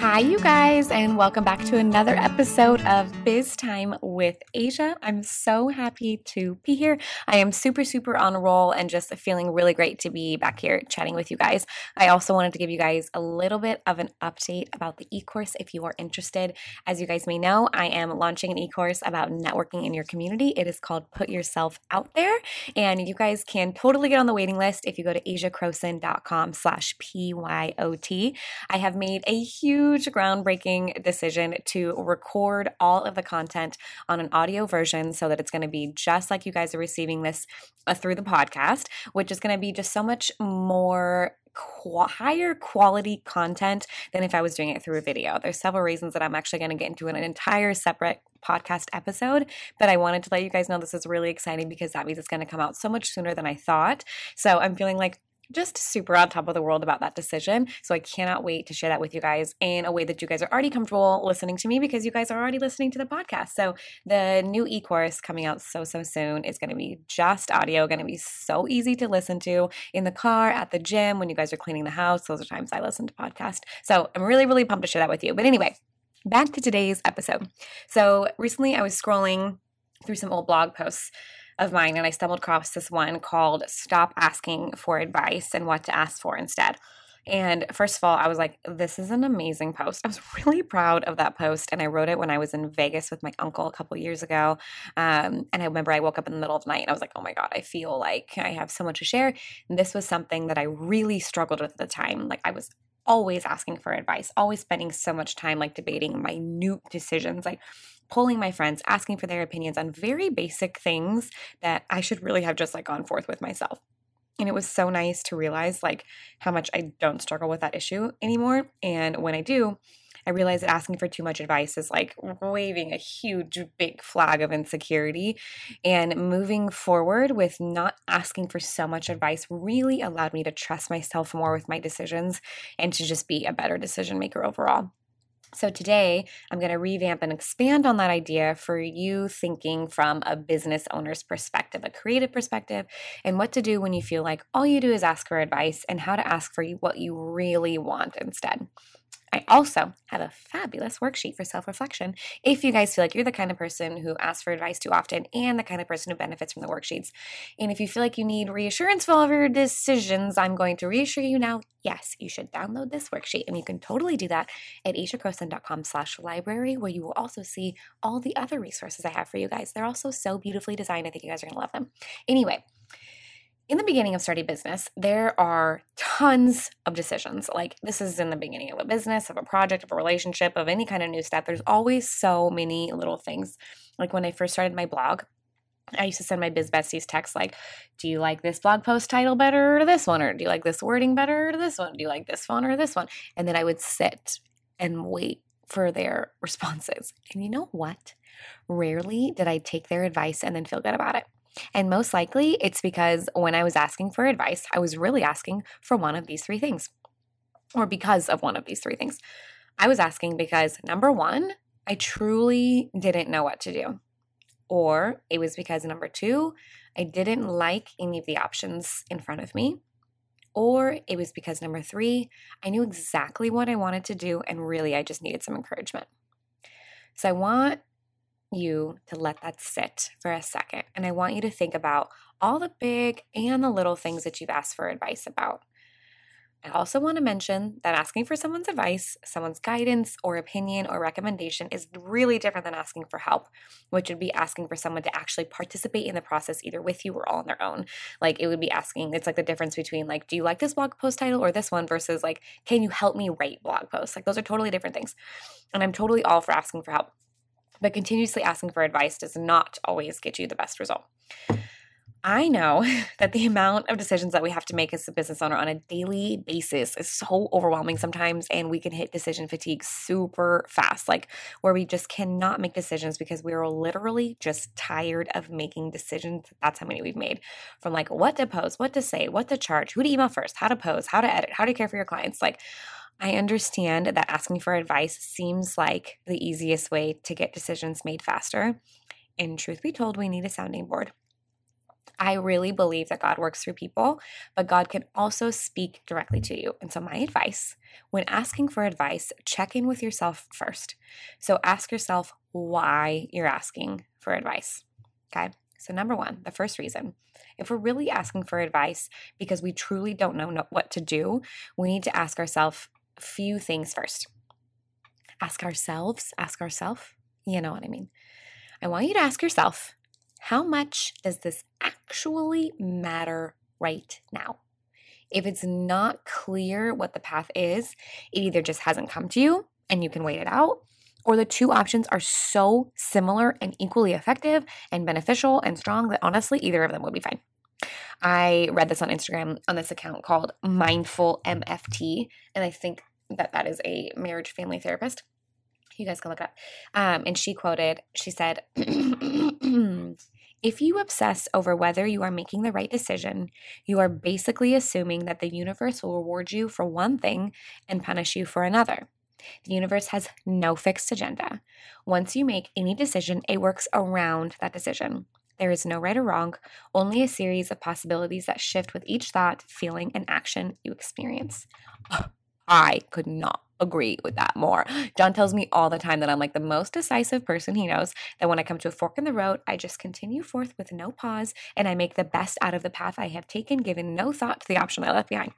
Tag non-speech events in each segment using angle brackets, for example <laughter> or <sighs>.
Hi, you guys, and welcome back to another episode of Biz Time with Asia. I'm so happy to be here. I am super, super on a roll and just feeling really great to be back here chatting with you guys. I also wanted to give you guys a little bit of an update about the e course if you are interested. As you guys may know, I am launching an e course about networking in your community. It is called Put Yourself Out There, and you guys can totally get on the waiting list if you go to asiacroson.com slash PYOT. I have made a huge huge groundbreaking decision to record all of the content on an audio version so that it's going to be just like you guys are receiving this uh, through the podcast, which is going to be just so much more Qu- higher quality content than if I was doing it through a video. There's several reasons that I'm actually going to get into an entire separate podcast episode, but I wanted to let you guys know this is really exciting because that means it's going to come out so much sooner than I thought. So I'm feeling like just super on top of the world about that decision. So I cannot wait to share that with you guys in a way that you guys are already comfortable listening to me because you guys are already listening to the podcast. So the new e course coming out so, so soon is going to be just audio, going to be so easy to listen to in the car, at the gym, when you guys are cleaning the house. Those are times I listen to podcasts. So I'm really, really pumped to share that with you. But anyway, back to today's episode. So recently I was scrolling through some old blog posts of mine and I stumbled across this one called Stop Asking for Advice and What to Ask for Instead. And first of all, I was like, this is an amazing post. I was <laughs> really proud of that post. And I wrote it when I was in Vegas with my uncle a couple years ago. Um, and I remember I woke up in the middle of the night and I was like, oh my God, I feel like I have so much to share. And this was something that I really struggled with at the time. Like I was always asking for advice, always spending so much time like debating minute decisions, like polling my friends, asking for their opinions on very basic things that I should really have just like gone forth with myself. And it was so nice to realize like how much I don't struggle with that issue anymore. And when I do, I realize that asking for too much advice is like waving a huge, big flag of insecurity. And moving forward with not asking for so much advice really allowed me to trust myself more with my decisions and to just be a better decision maker overall. So, today I'm going to revamp and expand on that idea for you thinking from a business owner's perspective, a creative perspective, and what to do when you feel like all you do is ask for advice and how to ask for what you really want instead. I also have a fabulous worksheet for self reflection if you guys feel like you're the kind of person who asks for advice too often and the kind of person who benefits from the worksheets. And if you feel like you need reassurance for all of your decisions, I'm going to reassure you now yes, you should download this worksheet. And you can totally do that at asiacroson.com slash library, where you will also see all the other resources I have for you guys. They're also so beautifully designed. I think you guys are going to love them. Anyway, in the beginning of starting business, there are tons of decisions. Like this is in the beginning of a business, of a project, of a relationship, of any kind of new step. There's always so many little things. Like when I first started my blog, I used to send my biz besties texts like, "Do you like this blog post title better or this one, or do you like this wording better or this one? Do you like this one or this one?" And then I would sit and wait for their <laughs> responses. And you know what? Rarely did I take their advice and then feel good about it. And most likely it's because when I was asking for advice, I was really asking for one of these three things, or because of one of these three things. I was asking because number one, I truly didn't know what to do. Or it was because number two, I didn't like any of the options in front of me. Or it was because number three, I knew exactly what I wanted to do and really I just needed some encouragement. So I want you to let that sit for a second. And I want you to think about all the big and the little things that you've asked for advice about. I also want to mention that asking for someone's advice, someone's guidance or opinion or recommendation is really different than asking for help, which would be asking for someone to actually participate in the process either with you or all on their own. Like it would be asking, it's like the difference between like, do you like this blog post title or this one versus like, can you help me write blog posts? Like those are totally different things. And I'm totally all for asking for help but continuously asking for advice does not always get you the best result. I know <laughs> that the amount of decisions that we have to make as a business owner on a daily basis is so overwhelming sometimes, and we can hit decision fatigue super fast, like where we just cannot make decisions because we are literally just tired of making decisions. That's how many we've made from like what to post, what to say, what to charge, who to email first, how to post, how to edit, how to care for your clients. Like, I understand that asking for advice seems like the easiest way to get decisions made faster. And truth be told, we need a sounding board. I really believe that God works through people, but God can also speak directly to you. And so, my advice when asking for advice, check in with yourself first. So, ask yourself why you're asking for advice. Okay. So, number one, the first reason if we're really asking for advice because we truly don't know what to do, we need to ask ourselves few things first. Ask ourselves, ask ourselves, you know what I mean. I want you to ask yourself, how much does this actually matter right now? If it's not clear what the path is, it either just hasn't come to you and you can wait it out, or the two options are so similar and equally effective and beneficial and strong that honestly, either of them would be fine. I read this on Instagram on this account called Mindful MFT, and I think that that is a marriage family therapist. You guys can look up. Um, and she quoted, she said, <clears throat> If you obsess over whether you are making the right decision, you are basically assuming that the universe will reward you for one thing and punish you for another. The universe has no fixed agenda. Once you make any decision, it works around that decision. There is no right or wrong, only a series of possibilities that shift with each thought, feeling, and action you experience. I could not agree with that more. John tells me all the time that I'm like the most decisive person he knows, that when I come to a fork in the road, I just continue forth with no pause and I make the best out of the path I have taken, given no thought to the option I left behind.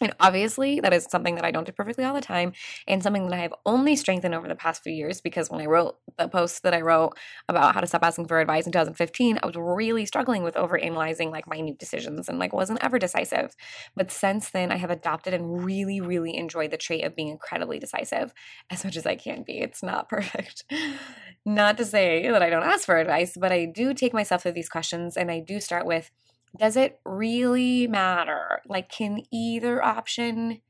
And obviously, that is something that I don't do perfectly all the time, and something that I have only strengthened over the past few years because when I wrote the post that I wrote about how to stop asking for advice in 2015, I was really struggling with overanalyzing like minute decisions and like wasn't ever decisive. But since then, I have adopted and really, really enjoyed the trait of being incredibly decisive as much as I can be. It's not <laughs> perfect. not to say that I don't ask for advice, but I do take myself through these questions and I do start with does it really matter? Like, can either option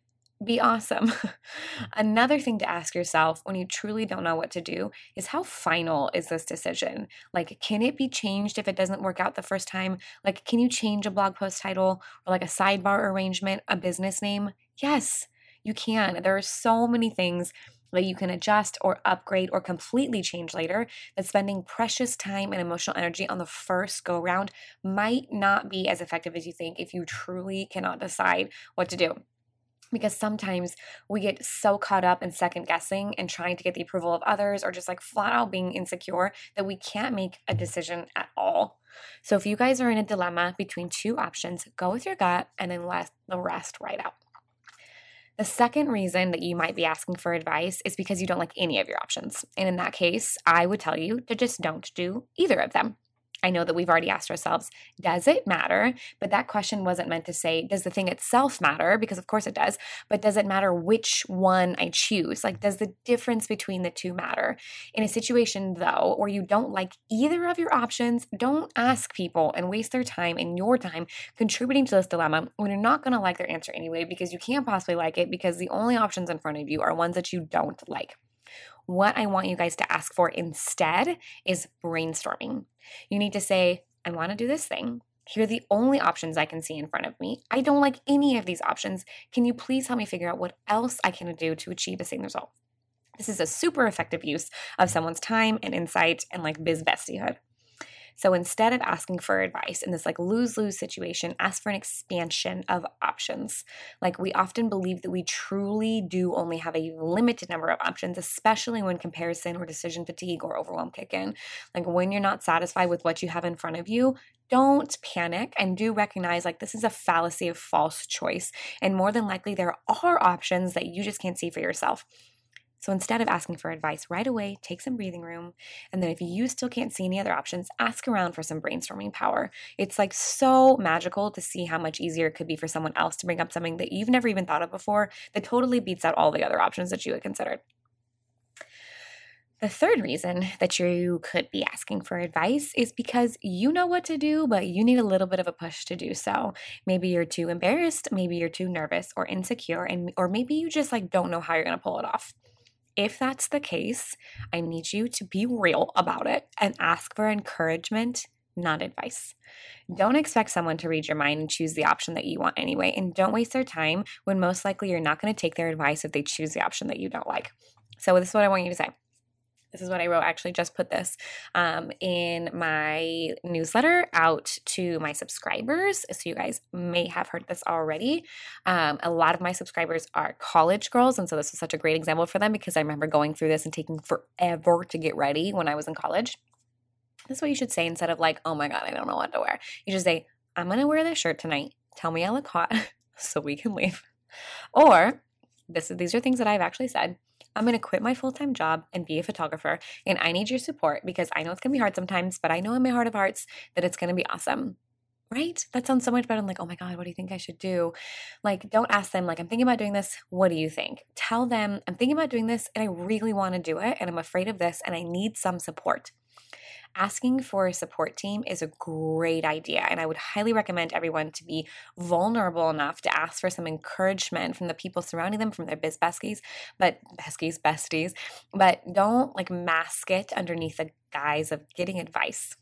be awesome? Mm. <laughs> Another thing to ask yourself when you truly don't know what to do is how final is this decision? Like, can it be changed if it doesn't work out the first time? Like, can you change a blog post title or like a sidebar arrangement, a business name? Yes, you can. There are so many things that you can adjust or upgrade or completely change later, that spending precious time and emotional energy on the first go round might not be as effective as you think if you truly cannot decide what to do because sometimes we get so caught up in second guessing and trying to get the approval of others or just like flat out being insecure that we can't make a decision at all. So if you guys are in a dilemma between two options, go with your gut and then let the rest ride out. The second reason that you might be asking for advice is because you don't like any of your options. And in that case, I would tell you to just don't do either of them. I know that we've already asked ourselves, does it matter? But that question wasn't meant to say, does the thing itself matter? Because of course it does. But does it matter which one I choose? Like, does the difference between the two matter? In a situation, though, where you don't like either of your options, don't ask people and waste their time and your time contributing to this dilemma when you're not going to like their answer anyway, because you can't possibly like it because the only options in front of you are ones that you don't like. What I want you guys to ask for instead is brainstorming. You need to say, I want to do this thing. Here are the only options I can see in front of me. I don't like any of these options. Can you please help me figure out what else I can do to achieve the same result? This is a super effective use of someone's time and insight and like biz bestiehood. So instead of asking for advice in this like lose lose situation, ask for an expansion of options. Like we often believe that we truly do only have a limited number of options, especially when comparison or decision fatigue or overwhelm kick in. Like when you're not satisfied with what you have in front of you, don't panic and do recognize like this is a fallacy of false choice. And more than likely, there are options that you just can't see for yourself. So instead of asking for advice right away, take some breathing room. And then if you still can't see any other options, ask around for some brainstorming power. It's like so magical to see how much easier it could be for someone else to bring up something that you've never even thought of before that totally beats out all the other options that you had considered. The third reason that you could be asking for advice is because you know what to do, but you need a little bit of a push to do so. Maybe you're too embarrassed, maybe you're too nervous or insecure, and or maybe you just like don't know how you're to pull it off. If that's the case, I need you to be real about it and ask for encouragement, not advice. Don't expect someone to read your mind and choose the option that you want anyway, and don't waste their time when most likely you're not going to take their advice if they choose the option that you don't like. So, this is what I want you to say. This is what I wrote. I actually just put this um, in my newsletter out to my subscribers. So you guys may have heard this already. Um, a lot of my subscribers are college girls. And so this is such a great example for them because I remember going through this and taking forever to get ready when I was in college. This is what you should say instead of like, oh my God, I don't know what to wear. You just say, I'm going to wear this shirt tonight. Tell me I look hot <laughs> so we can leave. Or this is, these are things that I've actually said. I'm going to quit my full time job and be a photographer. And I need your support because I know it's going to be hard sometimes, but I know in my heart of hearts that it's going to be awesome. Right? That sounds so much better. I'm like, oh my God, what do you think I should do? Like, don't ask them, like, I'm thinking about doing this. What do you think? Tell them, I'm thinking about doing this and I really want to do it. And I'm afraid of this and I need some support asking for a support team is a great idea. And I would highly recommend everyone to be vulnerable enough to ask for some encouragement from the people surrounding them, from their biz besties, but besties, besties, but don't like mask it underneath the guise of getting advice.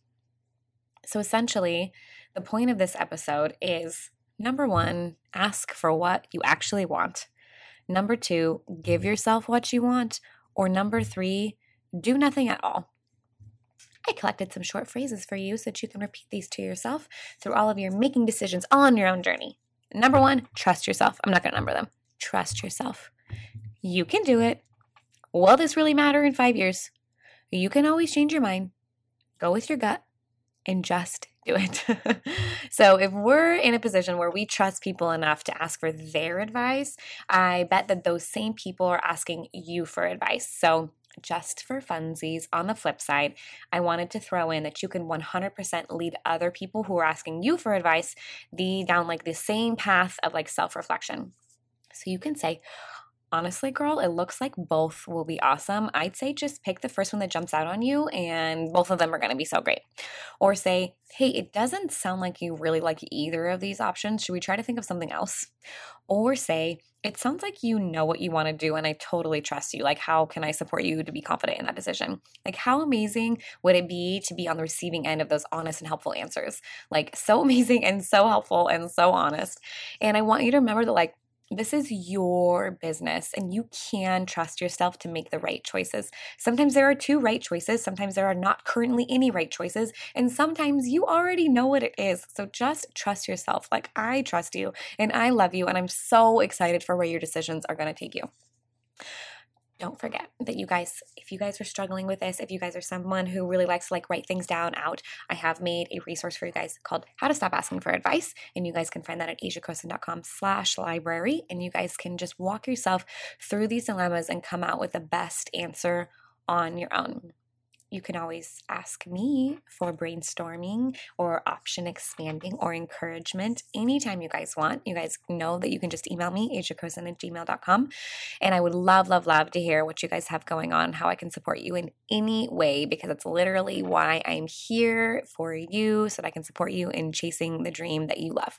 So essentially, the point of this episode is number one, ask for what you actually want. Number two, give yourself what you want. Or number three, do nothing at all. I collected some short phrases for you so that you can repeat these to yourself through all of your making decisions all on your own journey. Number one, trust yourself. I'm not going to number them. Trust yourself. You can do it. Will this really matter in five years? You can always change your mind. Go with your gut and just do it. <laughs> so, if we're in a position where we trust people enough to ask for their advice, I bet that those same people are asking you for advice. So, just for funsies, on the flip side, I wanted to throw in that you can 100% lead other people who are asking you for advice the down like the same path of like self-reflection. So you can say, honestly, girl, it looks like both will be awesome. I'd say just pick the first one that jumps out on you, and both of them are going to be so great. Or say, hey, it doesn't sound like you really like either of these options. Should we try to think of something else? Or say, it sounds like you know what you want to do and I totally trust you. Like, how can I support you to be confident in that decision? Like, how amazing would it be to be on the receiving end of those honest and helpful answers? Like, so <laughs> amazing and so helpful and so honest. And I want you to remember that, like, this is your business and you can trust yourself to make the right choices. Sometimes there are two right choices, sometimes there are not currently any right choices, and sometimes you already know what it is. So just trust yourself. Like I trust you and I love you, and I'm so excited for where your decisions are going to take you don't forget that you guys if you guys are struggling with this if you guys are someone who really likes to like write things down out i have made a resource for you guys called how to stop asking for advice and you guys can find that at asiacroson.com slash library and you guys can just walk yourself through these dilemmas and come out with the best answer on your own you can always ask me for brainstorming or option expanding or encouragement anytime you guys want. You guys know that you can just email me, asiacroson at gmail.com. And I would love, love, love to hear what you guys have going on, how I can support you in any way, because it's literally why I'm here for you so that I can support you in chasing the dream that you love.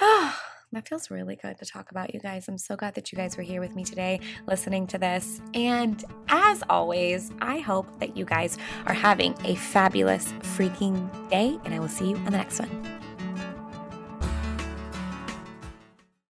<sighs> <sighs> <sighs> That feels really good to talk about, you guys. I'm so glad that you guys were here with me today listening to this. And as always, I hope that you guys are having a fabulous freaking day, and I will see you on the next one.